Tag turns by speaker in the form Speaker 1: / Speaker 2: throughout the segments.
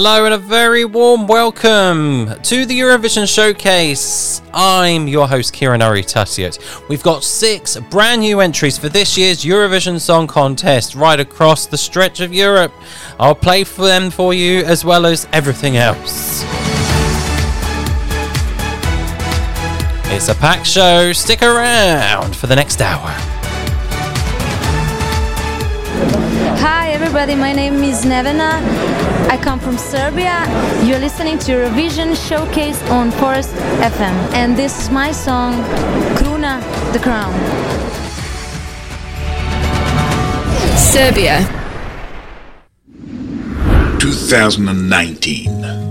Speaker 1: Hello and a very warm welcome to the Eurovision Showcase. I'm your host Kieran Tatiot. We've got six brand new entries for this year's Eurovision Song Contest right across the stretch of Europe. I'll play for them for you as well as everything else. It's a packed show. Stick around for the next hour.
Speaker 2: Everybody, my name is Nevena. I come from Serbia. You're listening to Eurovision Showcase on Forest FM. And this is my song, Kruna the Crown.
Speaker 3: Serbia.
Speaker 4: 2019.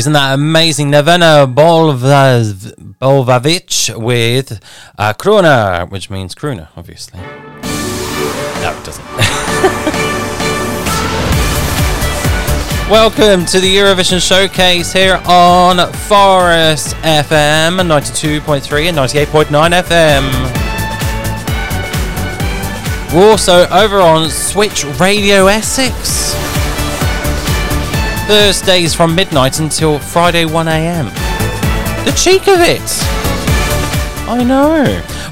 Speaker 1: Isn't that amazing? Nevena Bolvav- Bolvavic with uh, Kruna, which means Kruna, obviously. No, it doesn't. Welcome to the Eurovision Showcase here on Forest FM 92.3 and 98.9 FM. We're also over on Switch Radio Essex. Thursdays from midnight until Friday 1am. The cheek of it! I know.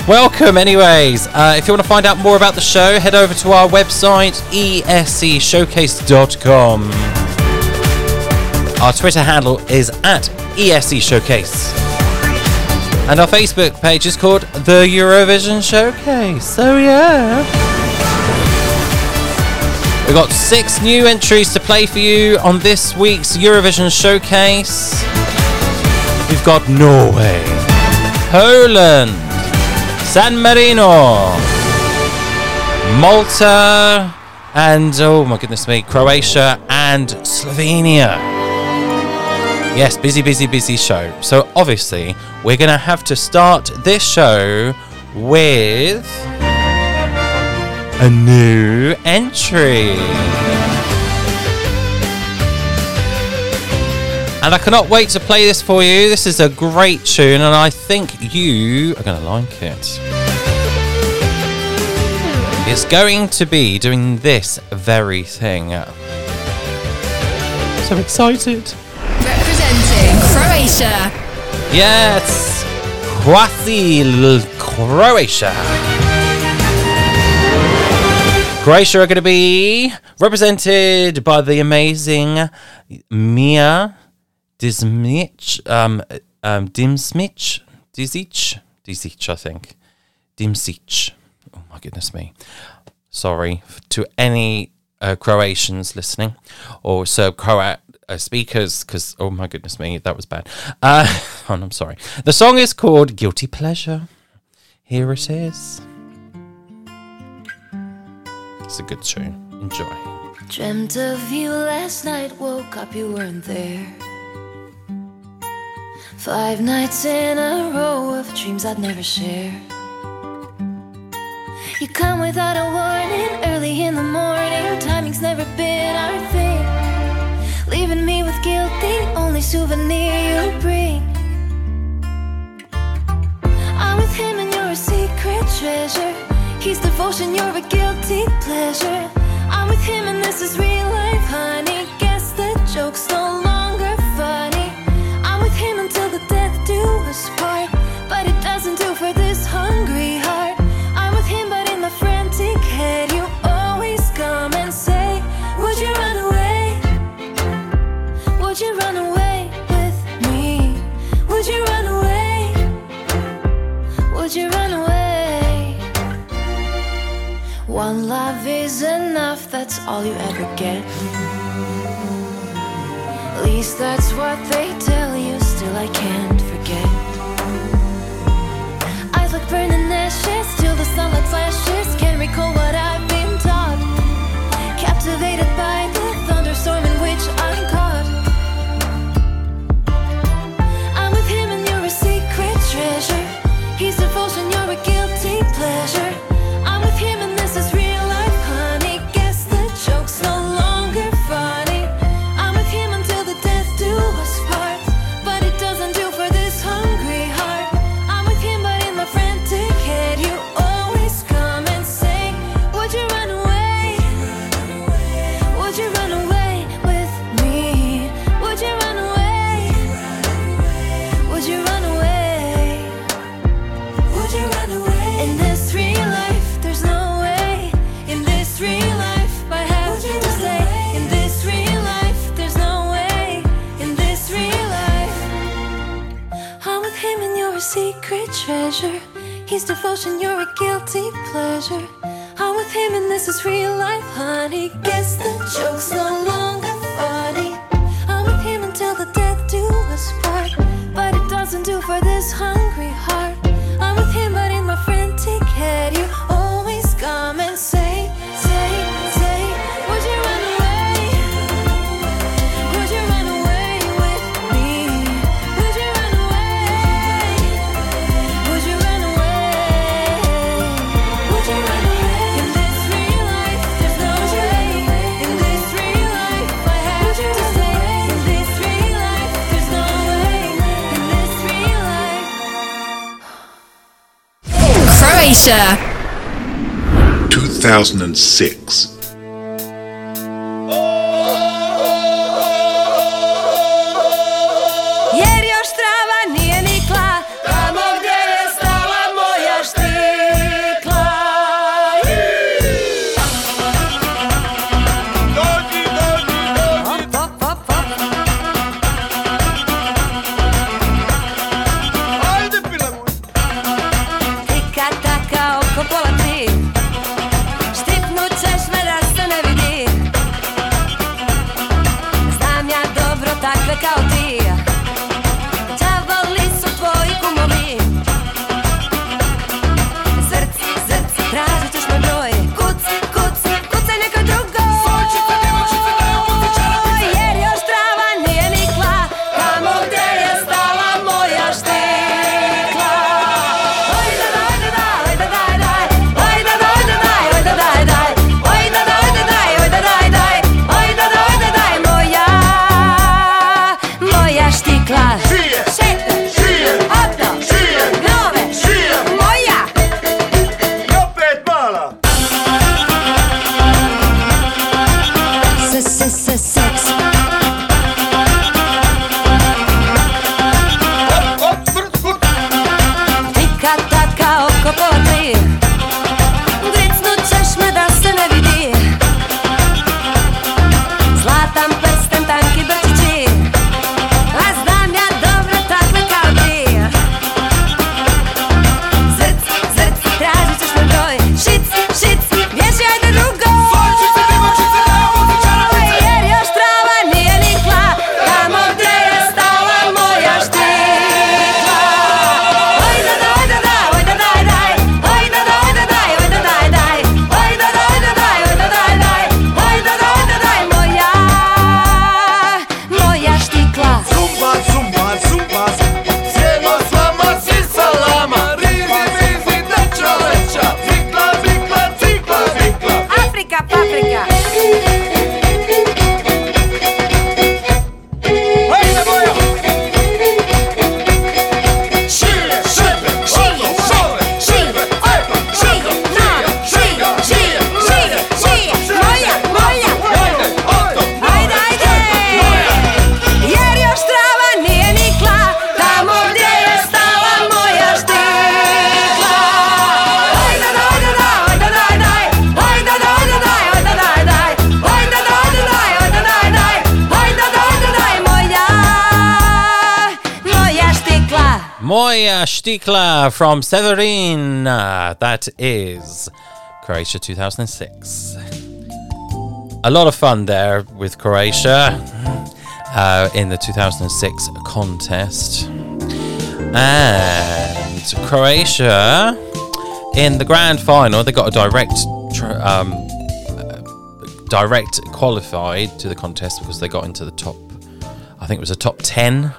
Speaker 1: Welcome, anyways. Uh, if you want to find out more about the show, head over to our website, escshowcase.com. Our Twitter handle is at ESC Showcase. And our Facebook page is called The Eurovision Showcase. So, yeah. We've got six new entries to play for you on this week's Eurovision Showcase. We've got Norway, Poland, San Marino, Malta, and oh my goodness me, Croatia and Slovenia. Yes, busy, busy, busy show. So obviously, we're going to have to start this show with a new entry. And I cannot wait to play this for you. This is a great tune, and I think you are going to like it. It's going to be doing this very thing. So excited.
Speaker 3: Representing Croatia.
Speaker 1: Yes! Kwasil, Croatia. Croatia are going to be represented by the amazing Mia Dismic, um, um, Dimsmich, Dizic, Dizic, I think. Dimsic. Oh my goodness me. Sorry to any uh, Croatians listening or Serb Croat uh, speakers, because oh my goodness me, that was bad. Uh, and I'm sorry. The song is called Guilty Pleasure. Here it is. It's a good tune. Enjoy.
Speaker 4: Dreamt of you last night, woke up, you weren't there. Five nights in a row of dreams I'd never share. You come without a warning, early in the morning. Timing's never been our thing. Leaving me with guilt, the only souvenir you bring. I'm with him and you're a secret treasure. He's devotion, you're a guilty pleasure. I'm with him and this is real life, honey. Guess the joke's no One love is enough, that's all you ever get. At least that's what they tell you, still I can't
Speaker 3: Croatia.
Speaker 5: 2006.
Speaker 4: Moja Štikla
Speaker 1: from Severin. Uh, that is Croatia 2006. A lot of fun there with Croatia uh, in the 2006 contest. And Croatia in the grand final, they got a direct um, uh, direct qualified to the contest because they got into the top think it was a top 10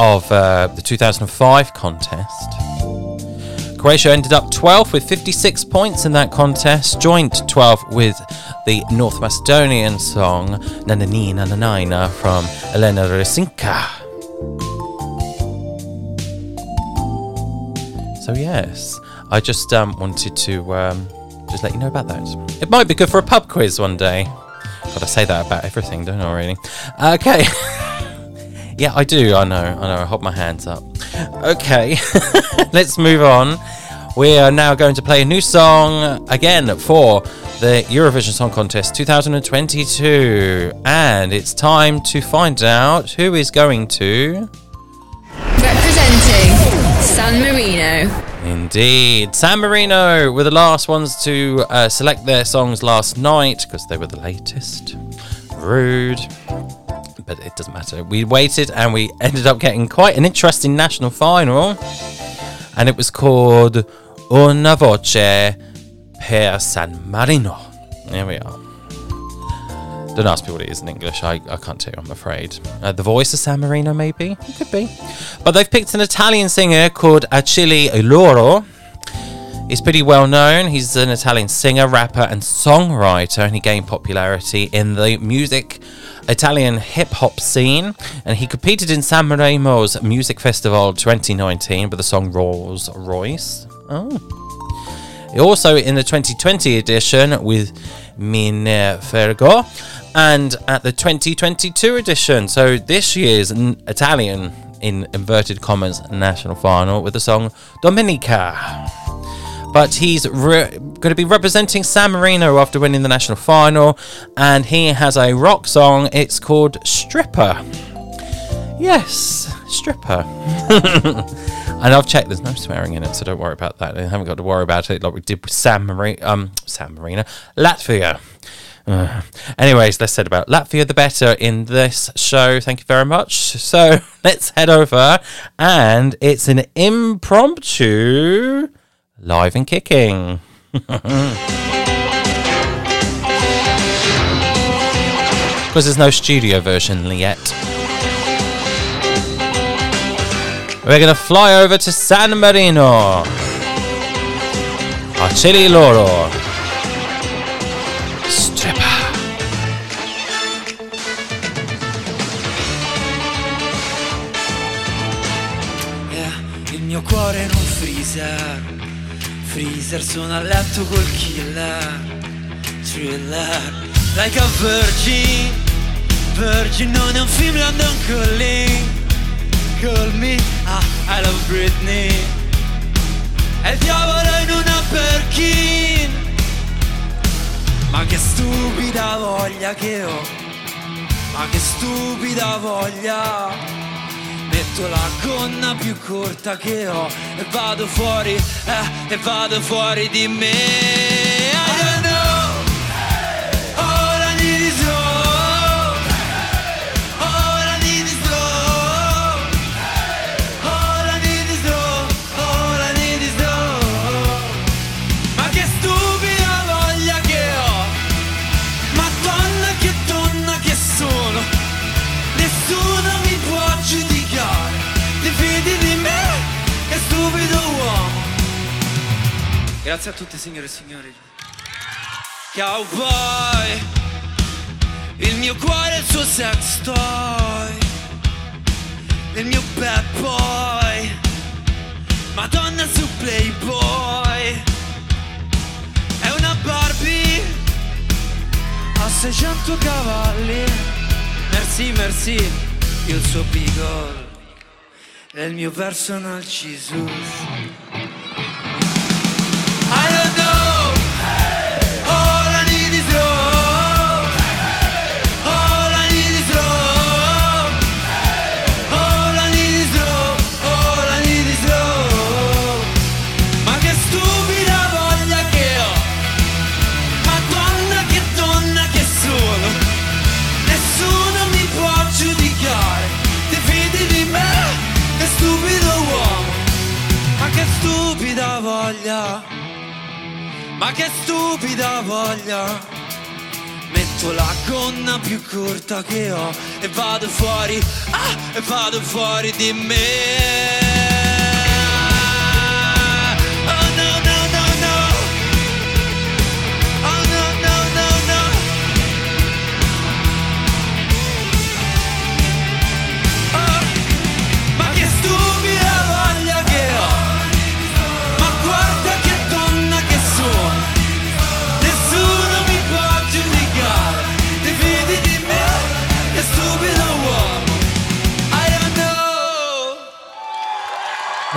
Speaker 1: of uh, the 2005 contest. Croatia ended up 12th with 56 points in that contest, joint 12th with the North Macedonian song Nanani Nananina from Elena Risteska. So, yes, I just um, wanted to um, just let you know about that. It might be good for a pub quiz one day. Gotta say that about everything, don't I, really? Okay. Yeah, I do. I know. I know. I hold my hands up. Okay, let's move on. We are now going to play a new song again for the Eurovision Song Contest 2022. And it's time to find out who is going to.
Speaker 3: Representing San Marino.
Speaker 1: Indeed. San Marino were the last ones to uh, select their songs last night because they were the latest. Rude. But it doesn't matter. We waited and we ended up getting quite an interesting national final. And it was called Una Voce per San Marino. There we are. Don't ask me what it is in English. I, I can't tell you, I'm afraid. Uh, the voice of San Marino, maybe? It could be. But they've picked an Italian singer called Achille Lauro. He's pretty well known. He's an Italian singer, rapper, and songwriter, and he gained popularity in the music Italian hip hop scene. And he competed in Sanremo's Music Festival 2019 with the song Rolls Royce. Oh. Also in the 2020 edition with Mine Fergo and at the 2022 edition. So this year's Italian, in inverted commas, national final with the song Domenica. But he's re- going to be representing San Marino after winning the national final, and he has a rock song. It's called Stripper. Yes, Stripper. And I've checked, there's no swearing in it, so don't worry about that. I haven't got to worry about it like we did with San Marino, um, San Marino, Latvia. Uh, anyways, less said about Latvia, the better in this show. Thank you very much. So let's head over, and it's an impromptu live and kicking. Because there's no studio version yet. We're gonna fly over to San Marino.
Speaker 5: A Achille Lauro. Freezer sono a letto col killer Thriller Like a virgin. Virgin non è un film London Calling. Call me ah, I love Britney. È il diavolo in una Perkin Ma che stupida voglia che ho. Ma che stupida voglia Metto la gonna più corta che ho E vado fuori, eh, e vado fuori di me Grazie a tutti signore e signori. Cowboy Il mio cuore è il suo sex toy Il mio bad boy Madonna su Playboy. È una Barbie a 600 cavalli. Merci, merci Il suo Beagle È il mio personal Jesus corta che ho E vado fuori, ah, e vado fuori di me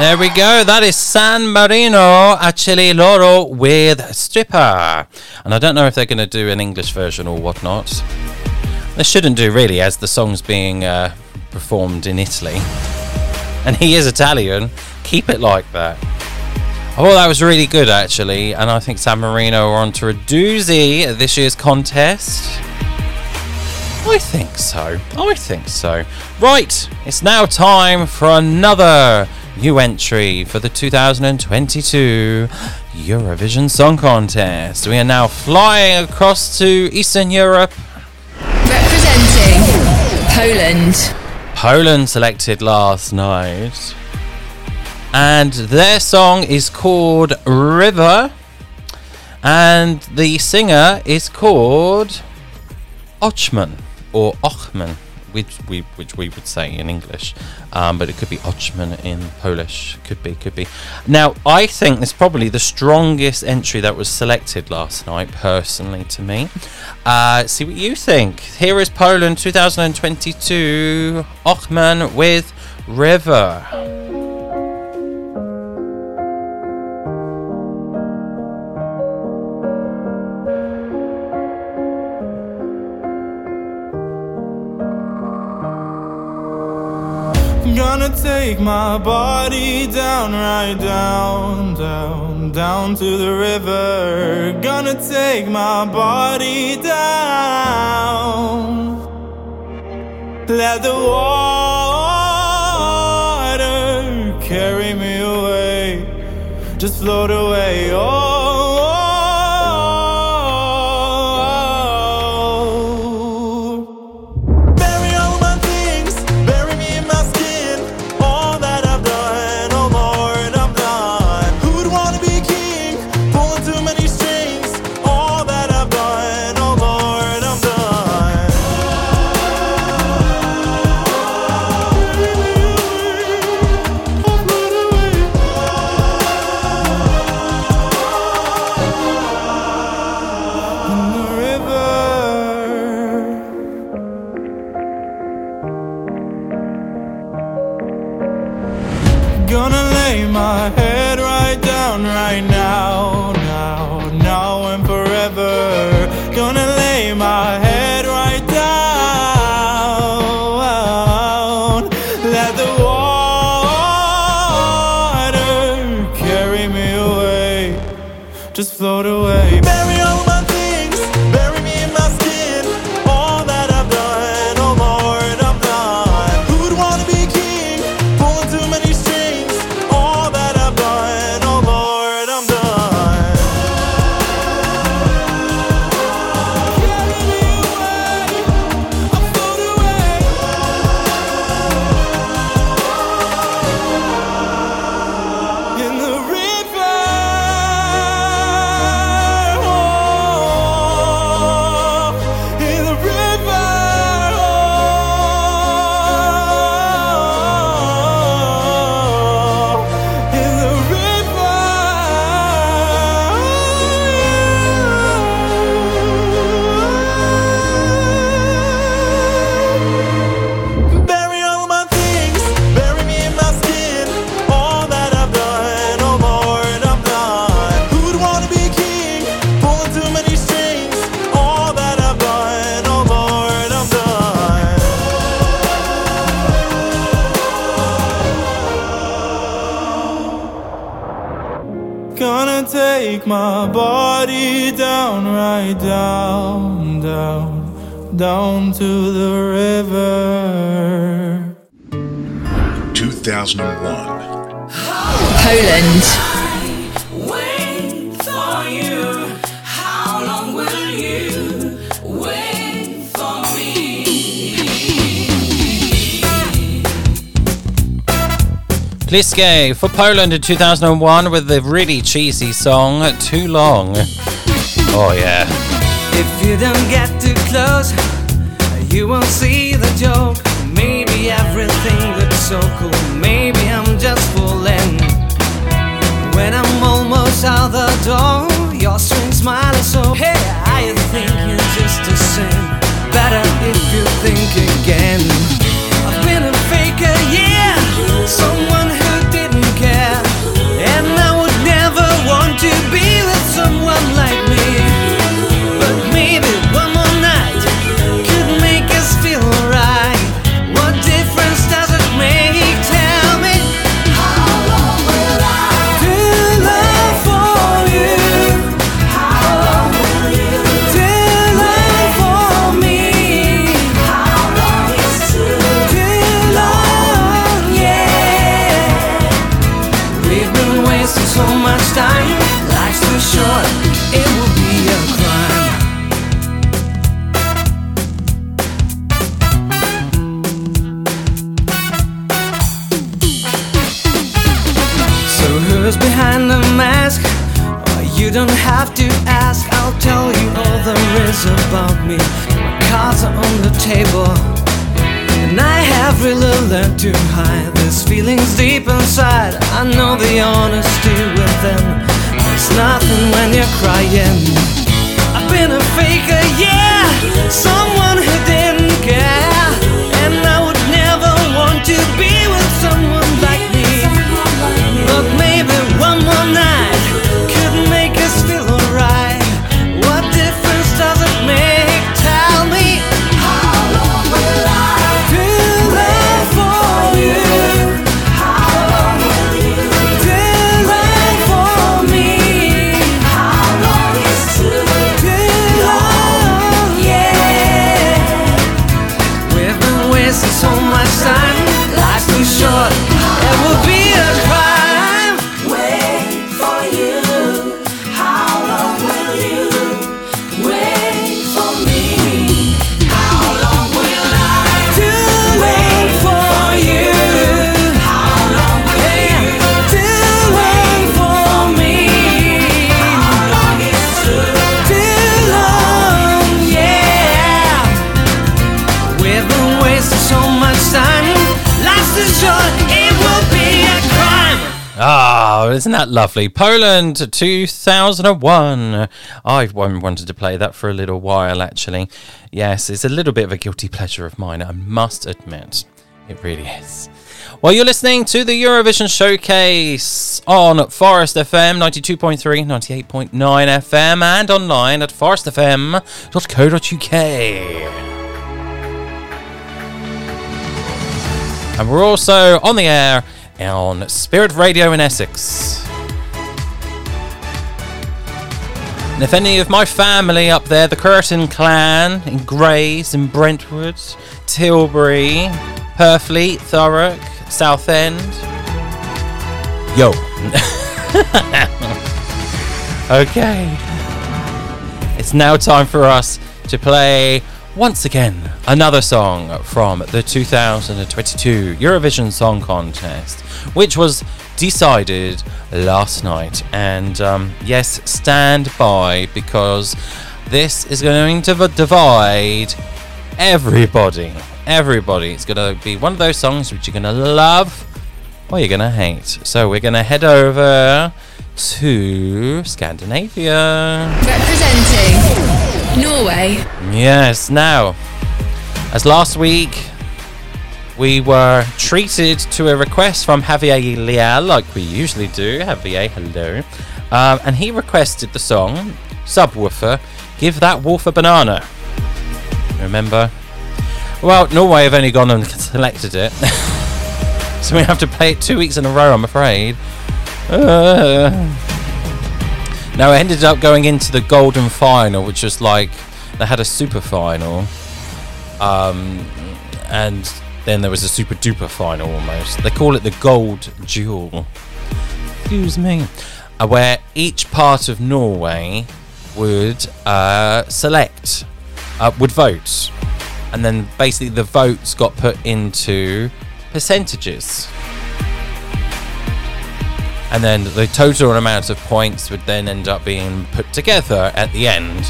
Speaker 1: There we go. That is San Marino, Achille Lauro with Stripper. And I don't know if they're going to do an English version or whatnot. They shouldn't do, really, as the song's being uh, performed in Italy. And he is Italian. Keep it like that. I thought that was really good, actually. And I think San Marino are on to a doozy at this year's contest. I think so. I think so. Right, it's now time for another new entry for the 2022 Eurovision Song Contest. We are now flying across to Eastern Europe.
Speaker 3: Representing Poland.
Speaker 1: Poland selected last night. And their song is called River. And the singer is called Ochman or Ochman, which we which we would say in English, um, but it could be Ochman in Polish. Could be, could be. Now, I think it's probably the strongest entry that was selected last night, personally to me. Uh, see what you think. Here is Poland 2022 Ochman with River.
Speaker 6: Take my body down, right down, down, down to the river. Gonna take my body down. Let the water carry me away, just float away. Oh. Float away.
Speaker 7: 2001.
Speaker 3: Poland.
Speaker 5: Piasek for
Speaker 1: Poland in 2001 with the really cheesy song Too Long. Oh, yeah.
Speaker 8: If you don't get too close, you won't see the joke. Maybe everything looks so cool. Maybe I'm just fooling. When I'm almost out the door, your sweet smile is so. Hey, I think you're just the same. Better if you think again. Have to ask. I'll tell you all there is about me. My cards are on the table. And I have really learned to hide these feelings deep inside. I know the honesty within. There's nothing when you're crying. I've been a faker, yeah. Someone
Speaker 1: that lovely? Poland 2001. I've wanted to play that for a little while, actually. Yes, it's a little bit of a guilty pleasure of mine, I must admit. It really is. Well, you're listening to the Eurovision Showcase on Forest FM 92.3, 98.9 FM, and online at forestfm.co.uk. And we're also on the air on Spirit Radio in Essex. And if any of my family up there, the Curtin clan in Grays, in Brentwood, Tilbury, Purfleet, Thurrock, Southend, yo. okay. It's now time for us to play once again another song from the 2022 Eurovision Song Contest, which was decided last night. And um, yes, stand by because this is going to divide everybody. Everybody. It's going to be one of those songs which you're going to love or you're going to hate. So we're going to head over to Scandinavia.
Speaker 3: Representing Norway.
Speaker 1: Yes, now, as last week we were treated to a request from Javier Leal, like we usually do. Javier, hello. Um, and he requested the song Subwoofer, Give That Wolf a Banana. Remember? Well, Norway have only gone and selected it. so we have to play it two weeks in a row, I'm afraid. Uh, now, it ended up going into the golden final, which was like they had a super final, um, and then there was a super duper final almost. They call it the gold duel. Excuse me. Uh, where each part of Norway would uh, select, uh, would vote. And then basically the votes got put into percentages. And then the total amount of points would then end up being put together at the end.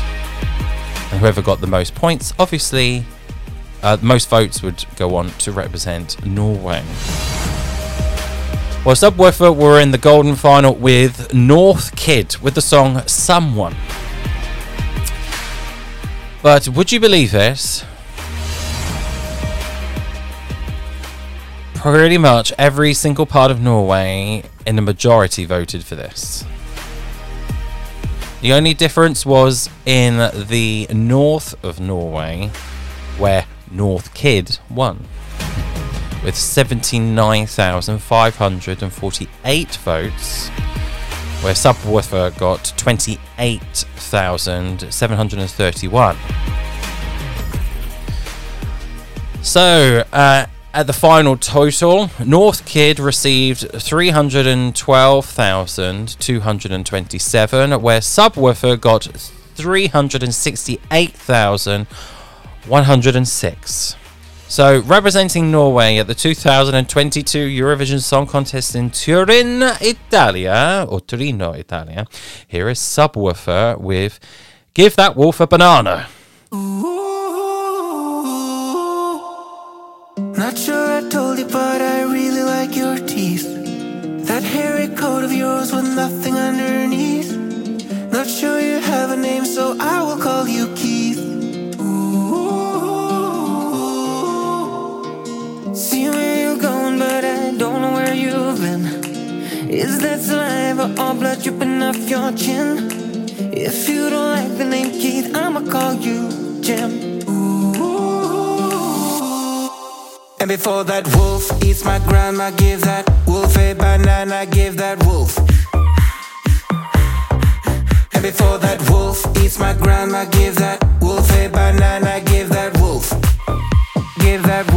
Speaker 1: And whoever got the most points, obviously, uh, most votes would go on to represent Norway. Well, Subwoofer were in the golden final with North Kid with the song Someone. But would you believe this? Pretty much every single part of Norway in the majority voted for this. The only difference was in the north of Norway, where North Kid won with 79,548 votes, where Subwoofer got 28,731. So, uh, at the final total, North Kid received 312,227, where Subwoofer got 368,106. So, representing Norway at the 2022 Eurovision Song Contest in Turin, Italia, or Torino, Italia, here is Subwoofer with Give That Wolf a Banana.
Speaker 9: Not sure I told you, but I really like your teeth. That hairy coat of yours with nothing underneath. Not sure you have a name, so I will call you Keith. But I don't know where you've been. Is that saliva or blood dripping off your chin? If you don't like the name Keith, I'ma call you Jim. And before that wolf eats my grandma, give that wolf a banana, give that wolf. And before that wolf eats my grandma, give that wolf a banana, give that wolf. Give that wolf.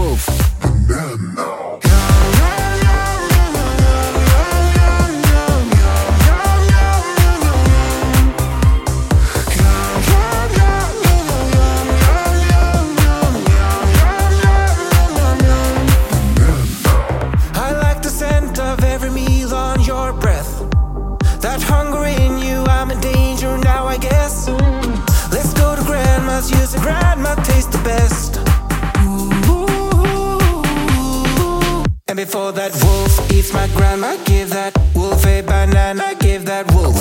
Speaker 9: Before that wolf eats my grandma, give that wolf a banana, give that wolf.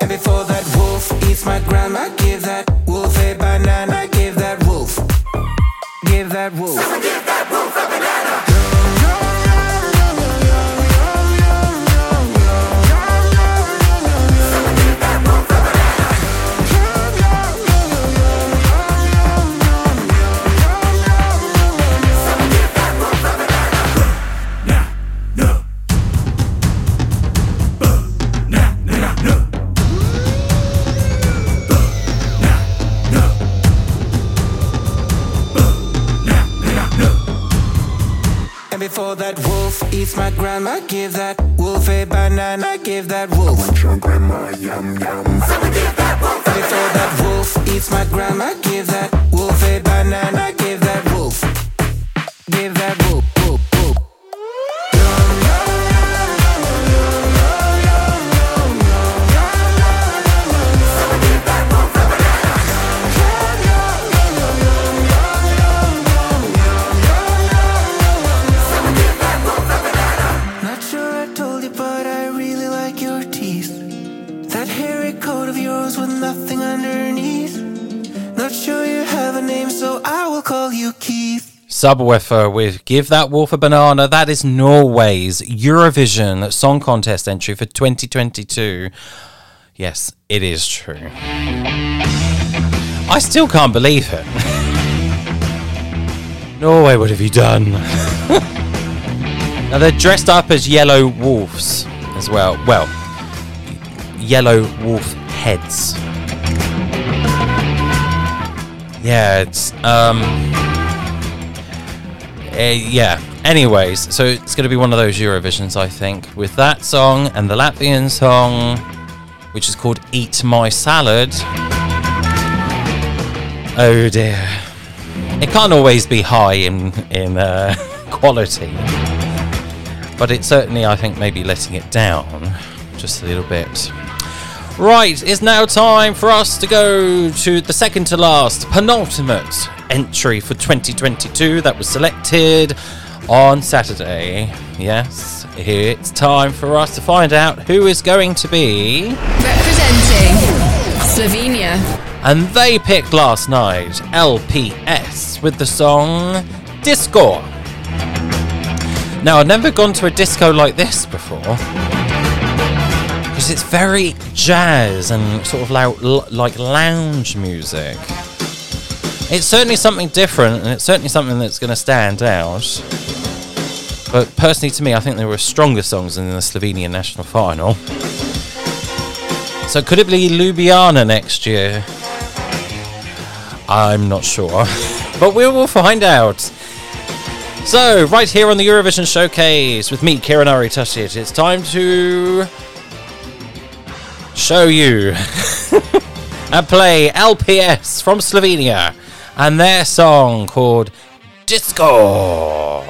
Speaker 9: And before that wolf eats my grandma,
Speaker 1: Subwoofer with Give That Wolf a Banana. That is Norway's Eurovision Song Contest entry for 2022. Yes, it is true. I still can't believe it. Norway, what have you done? now they're dressed up as yellow wolves as well. Well, yellow wolf heads. Yeah, it's um yeah. Anyways, so it's going to be one of those Eurovisions, I think, with that song and the Latvian song. which is called Eat My Salad. Oh dear. It can't always be high in, in uh, quality, but it certainly, I think, maybe letting it down just a little bit. Right, it's now time for us to go to the second to last, penultimate entry for 2022 that was selected on Saturday. Yes, it's time for us to find out who is going to be.
Speaker 3: Representing Slovenia.
Speaker 1: And they picked last night LPS with the song Disco. Now, I've never gone to a disco like this before because it's very jazz and sort of like lounge music. It's certainly something different, and it's certainly something that's going to stand out. But personally, to me, I think there were stronger songs in the Slovenian national final. So could it be Ljubljana next year? I'm not sure, but we will find out. So, right here on the Eurovision Showcase with me, Kieran Aritashit, it's time to show you and play LPS from Slovenia and their song called Disco.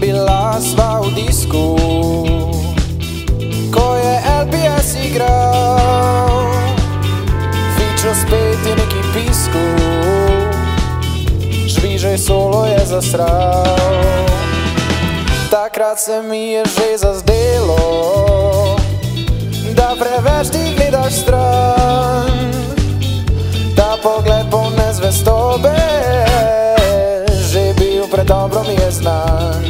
Speaker 7: Bila sva v disku, ko je LPS igral. Pisku, žvižej solo je zasral. Takrat se mi je že zazdelo, da preveč ti gledaš stran. Ta pogled poln nezvestobe, že bil predobro mi je znan.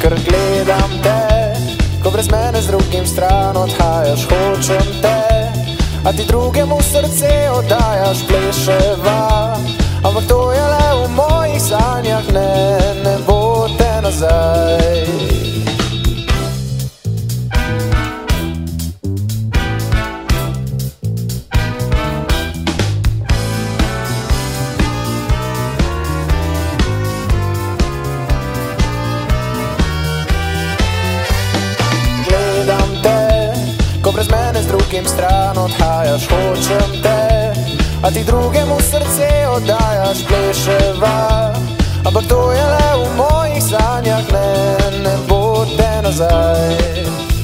Speaker 7: Ker gledam te, ko brez mene z drugim stran odhajaš, hočem te, a ti drugemu srce oddajaš, pleševa. Ampak to je le v mojih sanjah, ne, ne bo te nazaj. Odhajaš, hočem te, a ti drugemu srce oddajaš, pleševa. Ampak to je le v mojih sanjah, ne, ne bo te nazaj.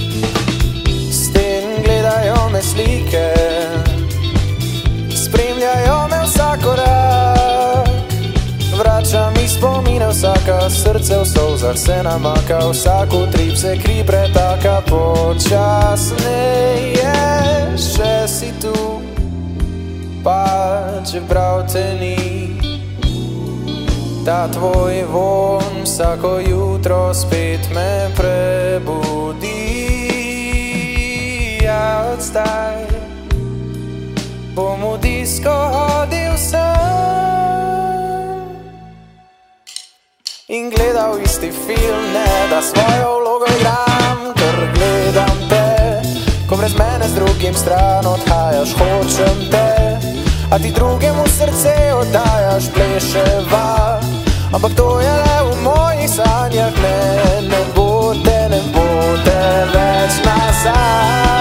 Speaker 7: Vsaka, srce v solzah se namaka, vsak utrip se kri pretaka počasneje, še si tu, pa čeprav te ni. Ta tvoj von vsako jutro spet me prebudi. Ja, od zdaj bom v disko hodil sam in gledal isti film, ne da svojo vlogo igram, ker gledam te, ko brez mene z drugim stran odhajaš, hočem te, a ti drugemu srce oddajaš, pleševa. Ampak to je le v mojih sanjah, ne, ne bo te, ne bo te več nazaj.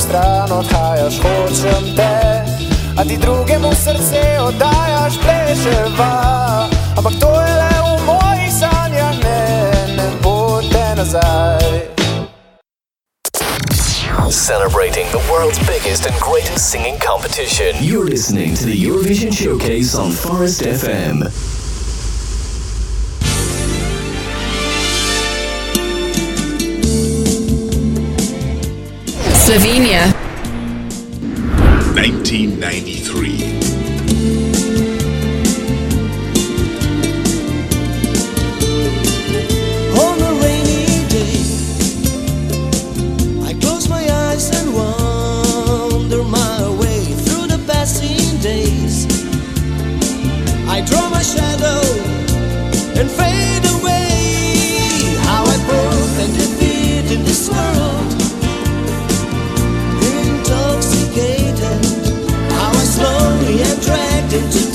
Speaker 7: Stran odhajaš, hočem te. A ti drugemu srce oddajaš, pleševa. Ampak to je le v mojih sanjah, ne, ne bo te nazaj.
Speaker 10: Celebrating the world's biggest and greatest singing competition.
Speaker 11: You're listening to the Eurovision Showcase on Forest FM.
Speaker 3: Slovenia.
Speaker 12: 1993.
Speaker 8: Dragged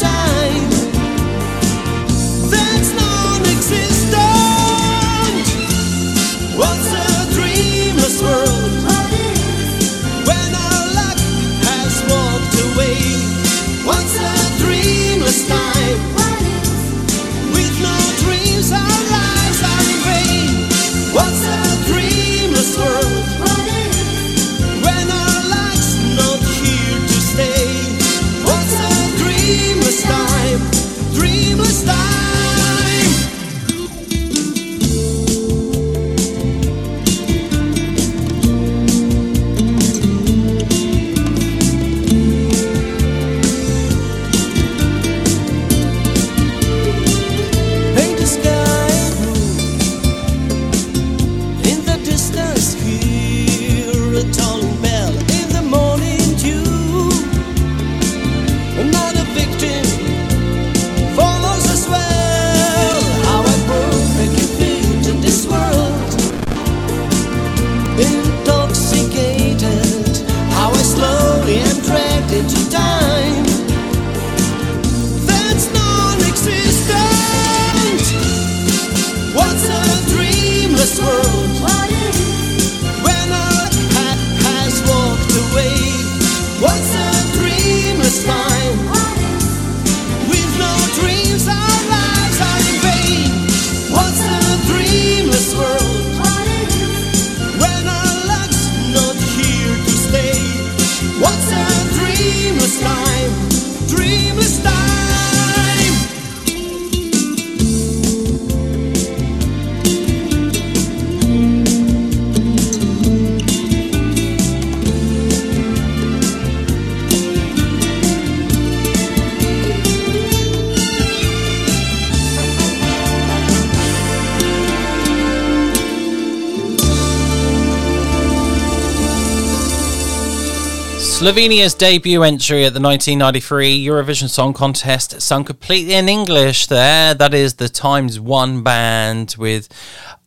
Speaker 1: Slovenia's debut entry at the 1993 Eurovision Song Contest, sung completely in English there. That is the Times One band with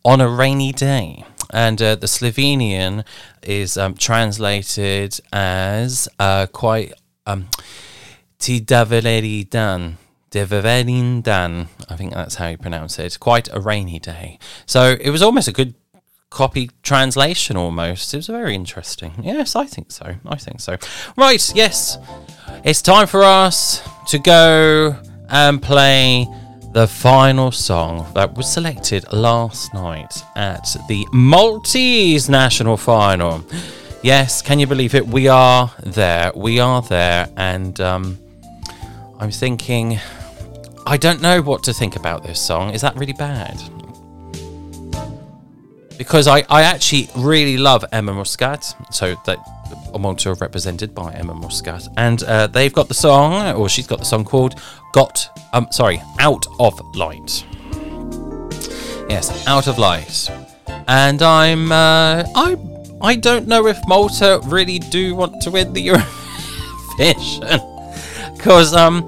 Speaker 1: On a Rainy Day. And uh, the Slovenian is um, translated as uh, quite. Um, Ti Daveleri Dan. Dan. I think that's how you pronounce it. Quite a rainy day. So it was almost a good copy translation almost. It was very interesting. Yes, I think so. I think so. Right, yes. It's time for us to go and play the final song that was selected last night at the Maltese national final. Yes, can you believe it? We are there. We are there. And um, I'm thinking, I don't know what to think about this song. Is that really bad? Because I, I actually really love Emma Muscat. So that Malta are represented by Emma Muscat, and uh, they've got the song, or she's got the song called "Got." Um, sorry, "Out of Sight." Yes, "Out of Sight," and I'm uh, I I don't know if Malta really do want to win the Eurovision because um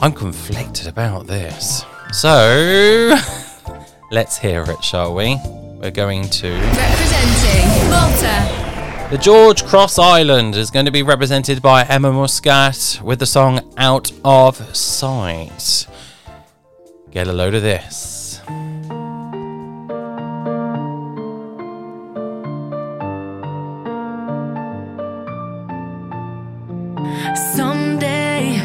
Speaker 1: I'm conflicted about this. So let's hear it, shall we? We're going to.
Speaker 3: Representing Malta.
Speaker 1: The George Cross Island is going to be represented by Emma Muscat with the song Out of Sight. Get a load of this.
Speaker 4: Someday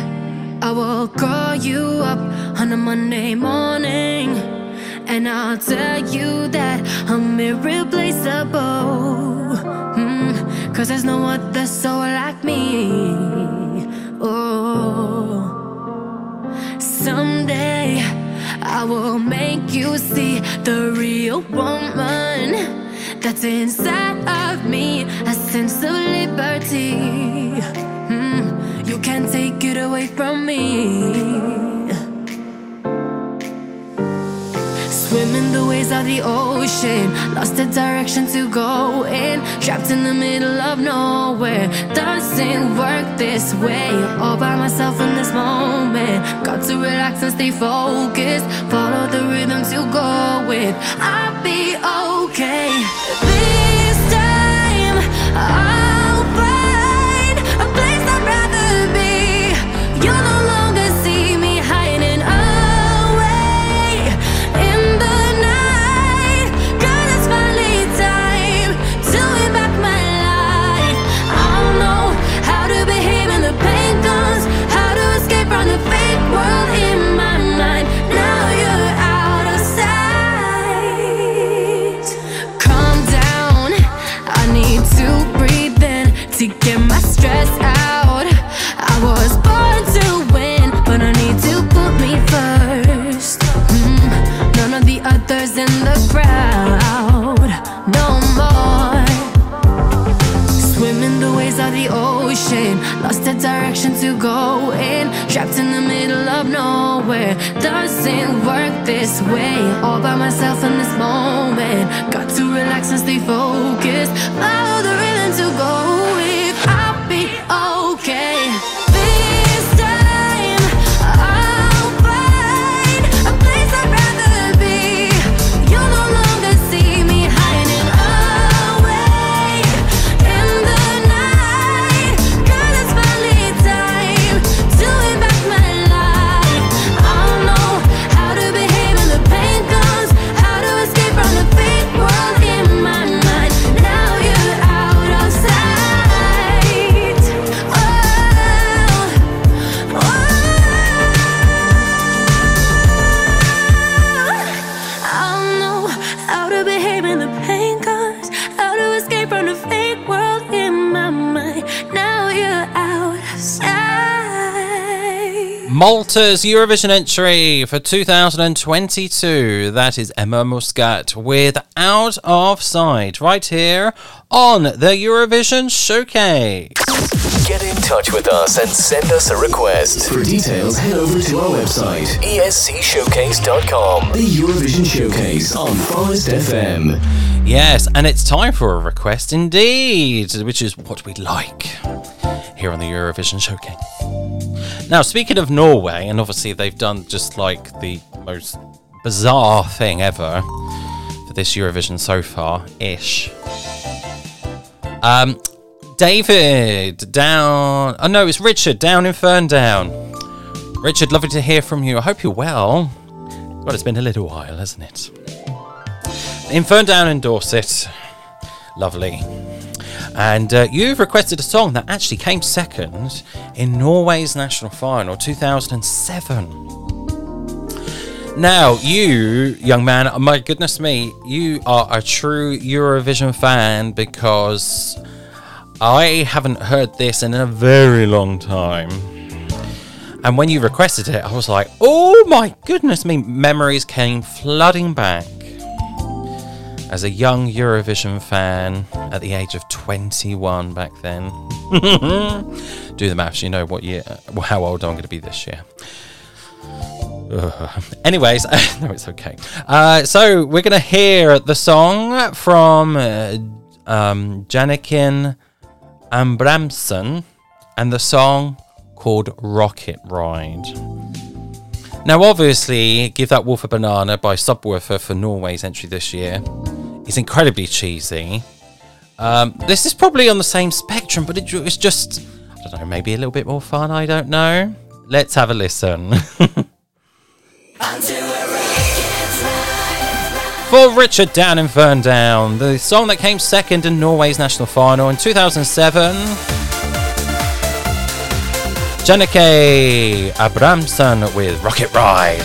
Speaker 4: I will call you up on a Monday morning and I'll tell you that I'm irreplaceable. Mm, Cause there's no other soul like me. Oh, someday I will make you see the real woman that's inside of me, a sense of liberty. Mm, you can't take it away from me. The waves of the ocean, lost the direction to go in, trapped in the middle of nowhere. Doesn't work this way, all by myself in this moment. Got to relax and stay focused, follow the rhythm to go with. I'll be okay. This time, I'll direction to go in, trapped in the middle of nowhere. Doesn't work this way, all by myself in this moment. Got to relax and stay focused, follow sight.
Speaker 1: Eurovision entry for 2022. That is Emma Muscat with Out of Sight right here on the Eurovision Showcase.
Speaker 10: Get in touch with us and send us a request.
Speaker 11: For details, head over to our website,
Speaker 10: ESCShowcase.com.
Speaker 11: the Eurovision Showcase on Forest FM.
Speaker 1: Yes, and it's time for a request indeed, which is what we'd like here on the Eurovision Showcase. Now, speaking of Norway, and obviously they've done just like the most bizarre thing ever for this Eurovision so far ish. Um, David down. Oh no, it's Richard down in Ferndown. Richard, lovely to hear from you. I hope you're well. Well, it's been a little while, hasn't it? In Ferndown in Dorset. Lovely. And uh, you've requested a song that actually came second in Norway's national final 2007. Now, you, young man, my goodness me, you are a true Eurovision fan because I haven't heard this in a very long time. And when you requested it, I was like, oh my goodness me, memories came flooding back. As a young Eurovision fan at the age of 21 back then. Do the maths, you know what year, how old I'm going to be this year. Ugh. Anyways, no, it's okay. Uh, so we're gonna hear the song from uh, um, Janikin and the song called "Rocket Ride." Now, obviously, "Give That Wolf a Banana" by Subwoofer for Norway's entry this year is incredibly cheesy. Um, this is probably on the same spectrum, but it, it's just I don't know, maybe a little bit more fun. I don't know. Let's have a listen. For Richard Down in Ferndown, the song that came second in Norway's national final in 2007. Jannicke Abrahamsen with Rocket Ride.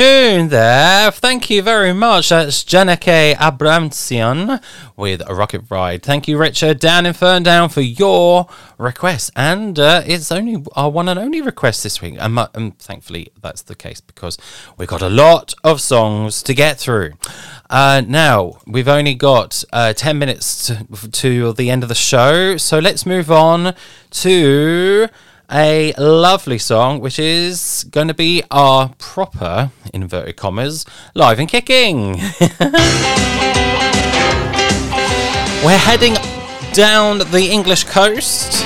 Speaker 1: Tune there. Thank you very much. That's Jannicke Abrahamsen with a rocket ride. Thank you, Richard, down in Ferndown, for your request. And uh, it's only our one and only request this week. And, and thankfully, that's the case because we've got a lot of songs to get through. Uh, now, we've only got uh, 10 minutes to, to the end of the show. So let's move on to a lovely song, which is going to be our proper, inverted commas, live and kicking. We're heading down the English coast,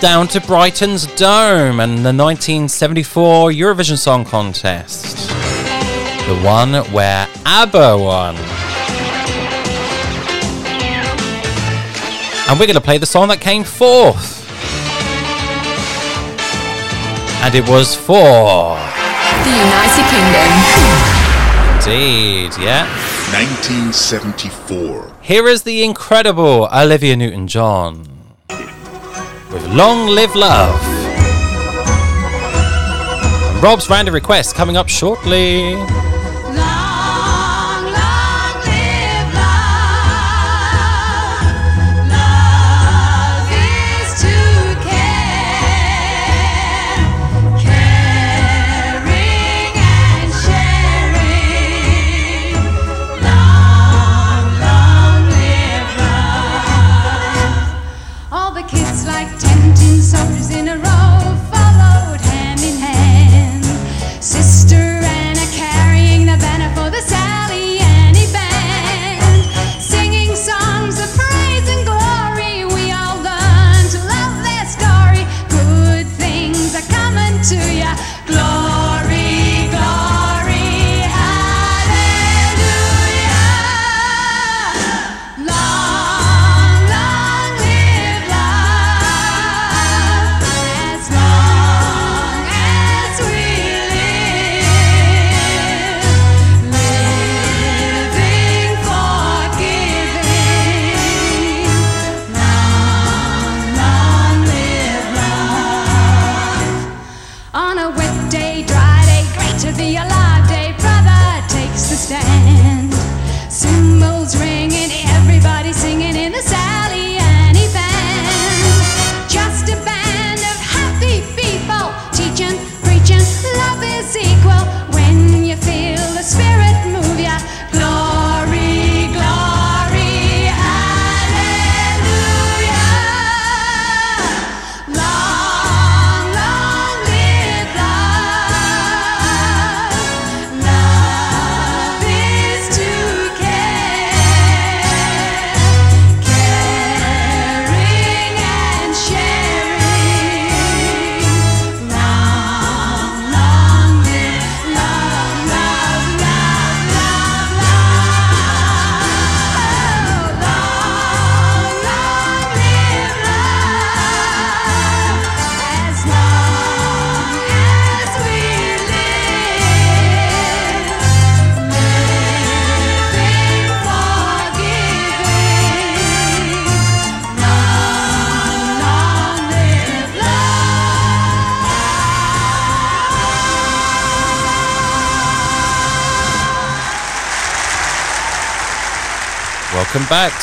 Speaker 1: down to Brighton's Dome and the 1974 Eurovision Song Contest. The one where ABBA won. And we're going to play the song that came fourth. And it was for.
Speaker 3: The United Kingdom.
Speaker 1: Indeed, yeah.
Speaker 12: 1974.
Speaker 1: Here is the incredible Olivia Newton John with Long Live Love. And Rob's random request coming up shortly.
Speaker 4: to
Speaker 1: your glory.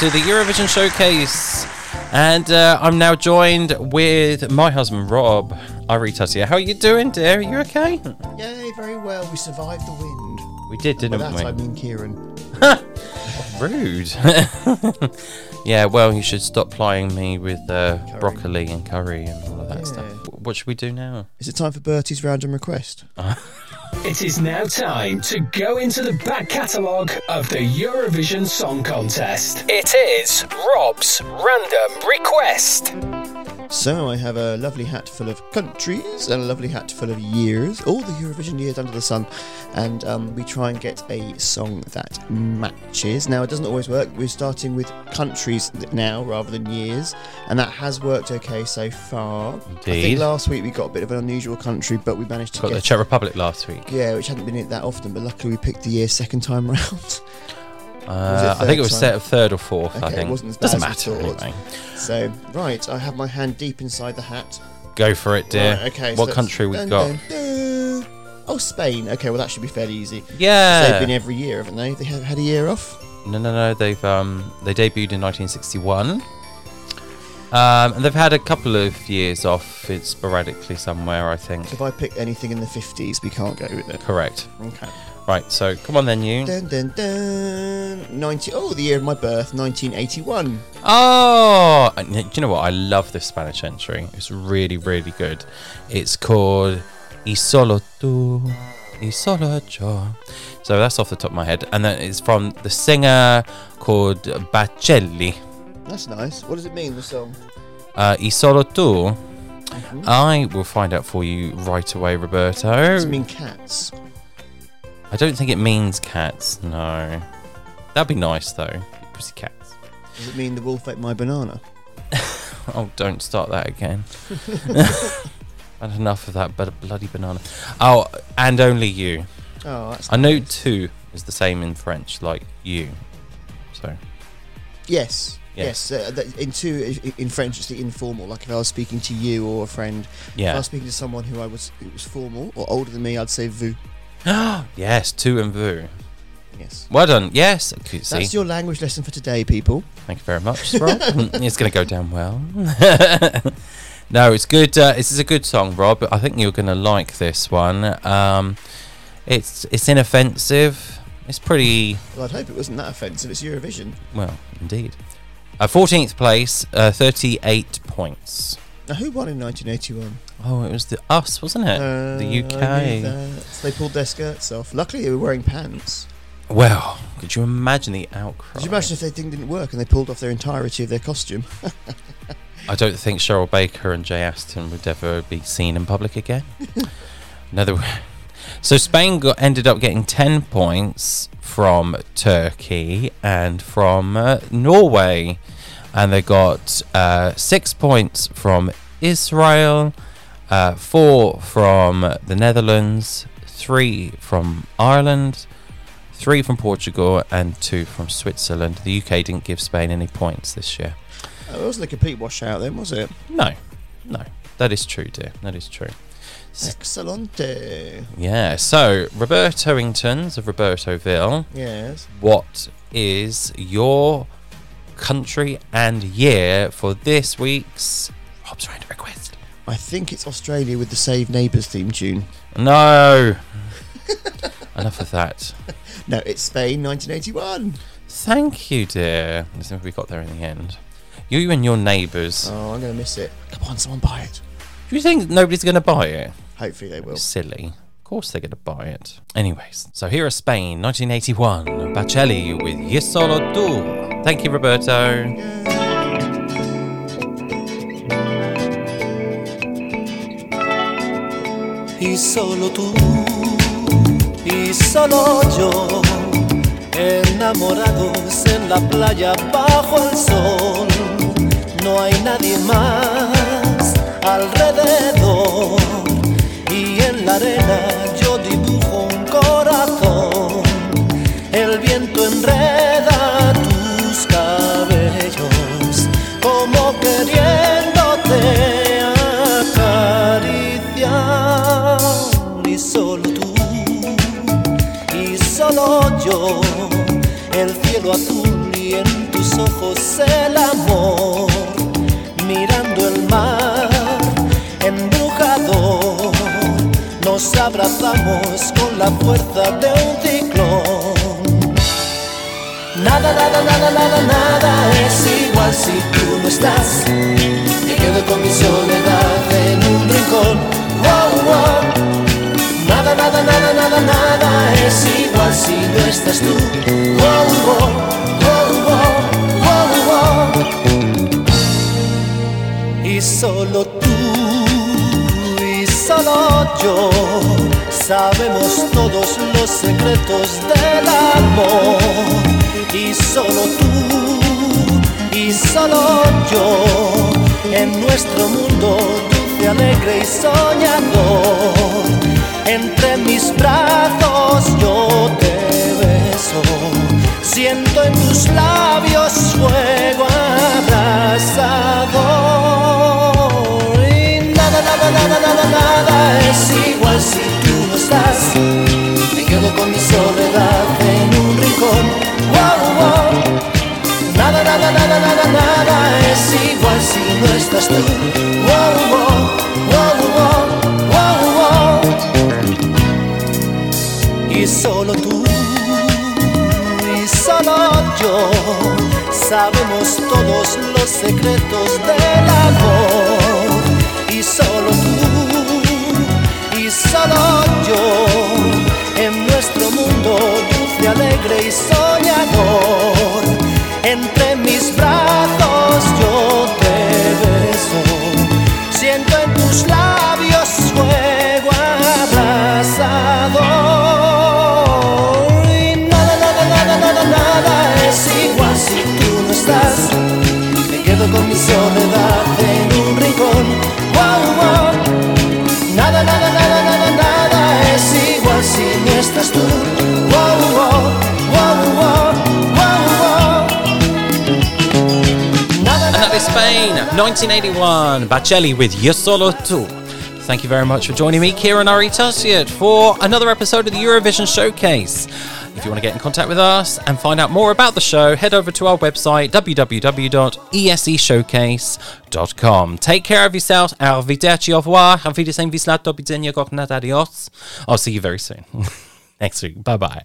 Speaker 1: To the Eurovision Showcase. And uh, I'm now joined with my husband, Rob. Iritas here. How are you doing, dear? Are you okay?
Speaker 12: Yay, very well. We survived the wind.
Speaker 1: We did, didn't
Speaker 12: that
Speaker 1: we?
Speaker 12: I mean Kieran.
Speaker 1: Rude. yeah, well, you should stop plying me with uh, broccoli and curry and all of that stuff. What should we do now?
Speaker 12: Is it time for Bertie's random request?
Speaker 11: It is now time to go into the back catalogue of the Eurovision Song Contest. It is Rob's Random Request.
Speaker 12: So I have a lovely hat full of countries and a lovely hat full of years, all the Eurovision years under the sun, and um, we try and get a song that matches. Now it doesn't always work. We're starting with countries now rather than years, and that has worked okay so far. I
Speaker 1: Indeed.
Speaker 12: think last week we got a bit of an unusual country, but we managed to
Speaker 1: Got
Speaker 12: get
Speaker 1: the Czech Republic last week.
Speaker 12: Yeah, which hadn't been it that often, but luckily we picked the year second time round.
Speaker 1: Uh, I think it was set of third or fourth. I think
Speaker 12: it wasn't as bad
Speaker 1: doesn't
Speaker 12: as
Speaker 1: matter anyway.
Speaker 12: So, right, I have my hand deep inside the hat.
Speaker 1: Go for it, dear.
Speaker 12: Right, okay.
Speaker 1: what
Speaker 12: so
Speaker 1: country we
Speaker 12: dun,
Speaker 1: got?
Speaker 12: dun, dun. Oh, Spain. Okay, well that should be fairly easy.
Speaker 1: Yeah.
Speaker 12: They've been every year, haven't they? They have had a year off.
Speaker 1: No, no, no. They've um they debuted in 1961. Um, and they've had a couple of years off. It's sporadically somewhere, I think.
Speaker 12: If I pick anything in the 50s, we can't go with it.
Speaker 1: Correct.
Speaker 12: Okay.
Speaker 1: Right. So come on then, you.
Speaker 12: Dun, dun, dun. 90. Oh, the year of my birth, 1981.
Speaker 1: Oh, and do you know what? I love this Spanish entry. It's really, really good. It's called Y solo tú, y solo yo. So that's off the top of my head. And then it's from the singer called Bacchelli.
Speaker 12: That's nice. What does it mean, the song?
Speaker 1: Uh, y solo tú.
Speaker 12: Mhm.
Speaker 1: I will find out for you right away, Roberto.
Speaker 12: Does it mean cats?
Speaker 1: I don't think it means cats. No, that'd be nice though. Pussy cats.
Speaker 12: Does it mean the wolf ate my banana?
Speaker 1: Oh, don't start that again. Had enough of that but a bloody banana. Oh, and only you.
Speaker 12: Oh, that's
Speaker 1: I know two is the same in French, like you. So
Speaker 12: Yes.
Speaker 1: Yes.
Speaker 12: Yes. Uh, in two, in French, it's the informal. Like if I was speaking to you or a friend, if
Speaker 1: Yeah.
Speaker 12: I was speaking to someone who I was who was formal or older than me, I'd say vous.
Speaker 1: yes, two and vous.
Speaker 12: Yes.
Speaker 1: Well done. Yes. See.
Speaker 12: That's your language lesson for today, people.
Speaker 1: Thank you very much, Rob. it's going to go down well. no, it's good. Uh, this is a good song, Rob. I think you're going to like this one. Um, it's it's inoffensive. It's pretty
Speaker 12: Well, I'd hope it wasn't that offensive. It's Eurovision.
Speaker 1: well, indeed. Uh, 14th place, uh, 38 points.
Speaker 12: Now, who won in 1981?
Speaker 1: Oh, it was the us, wasn't it?
Speaker 12: Uh,
Speaker 1: the UK.
Speaker 12: So they pulled their skirts off. Luckily, they were wearing pants.
Speaker 1: Well, could you imagine the outcry?
Speaker 12: Could you imagine if their thing didn't work and they pulled off their entirety of their costume?
Speaker 1: I don't think Cheryl Baker and Jay Aston would ever be seen in public again. Another. So Spain got ended up getting ten points from Turkey and from uh, Norway, and they got uh, six points from Israel, uh, four from the Netherlands, three from Ireland, three from Portugal, and two from Switzerland. The UK didn't give Spain any points this year.
Speaker 12: It wasn't a complete washout then, was it?
Speaker 1: No, no, that is true, dear. That is true.
Speaker 12: Excellente.
Speaker 1: Yeah. So Roberto Ingtons of Robertoville.
Speaker 12: Yes.
Speaker 1: What is your country and year for this week's Rob's Random Request?
Speaker 12: I think it's Australia with the Save Neighbours theme tune.
Speaker 1: No. Enough of that.
Speaker 12: No, it's Spain, 1981.
Speaker 1: Thank you, dear. Let's see if we got there in the end. You and your neighbours.
Speaker 12: Oh, I'm going to miss it. Come on, someone buy it.
Speaker 1: Do you think nobody's going to buy it?
Speaker 12: Hopefully they will.
Speaker 1: Silly. Course they're going to buy it. Anyways, so here is Spain, 1981. Bacchelli with Y Solo Tú. Thank you, Roberto.
Speaker 8: Y solo tú, y solo yo, enamorados en la playa bajo el sol. No hay nadie más alrededor, la arena yo dibujo un corazón. El viento enreda tus cabellos, como queriéndote acariciar. Y solo tú, y solo yo, el cielo azul y en tus ojos el amor, Nos abrazamos con la fuerza de un ciclón. Nada, nada, nada, nada, nada es igual si tú no estás. Me quedo con mi soledad en un rincón. Wow, wow. Nada, nada, nada, nada, nada es igual si no estás tú. Wow, wow, wow, wow. Y solo tú solo yo sabemos todos los secretos del amor. Y solo tú y solo yo en nuestro mundo dulce, alegre y soñador. Entre mis brazos yo te beso, siento en tus labios fuego. Es igual si tú no estás. Me quedo con mi soledad en un rincón. Wow, wow. Nada, nada, nada, nada, nada es igual si no estás tú. Wow, wow, wow, wow, wow. Y solo tú y solo yo sabemos todos los secretos del amor. En nuestro mundo dulce, alegre y soñador. Entre
Speaker 1: 1981, Bacchelli with Yo Solo Tu. Thank you very much for joining me, Kieran Aritasiot, for another episode of the Eurovision Showcase. If you want to get in contact with us and find out more about the show, head over to our website, www.eseshowcase.com. Take care of yourself. Arrivederci, au revoir. Auf Wiedersehen, nad adios. I'll see you very soon. Next week. Bye bye.